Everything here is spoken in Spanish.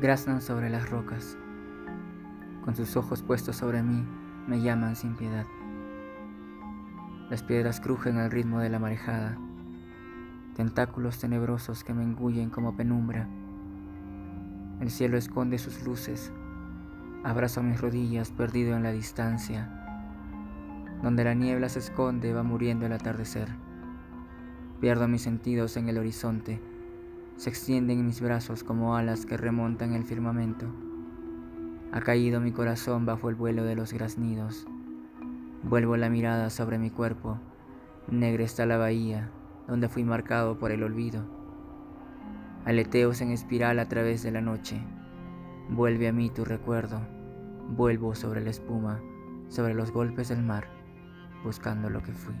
graznan sobre las rocas. Con sus ojos puestos sobre mí, me llaman sin piedad. Las piedras crujen al ritmo de la marejada, tentáculos tenebrosos que me engullen como penumbra. El cielo esconde sus luces, abrazo mis rodillas perdido en la distancia. Donde la niebla se esconde va muriendo el atardecer. Pierdo mis sentidos en el horizonte, se extienden mis brazos como alas que remontan el firmamento. Ha caído mi corazón bajo el vuelo de los graznidos. Vuelvo la mirada sobre mi cuerpo. Negra está la bahía, donde fui marcado por el olvido. Aleteos en espiral a través de la noche. Vuelve a mí tu recuerdo. Vuelvo sobre la espuma, sobre los golpes del mar, buscando lo que fui.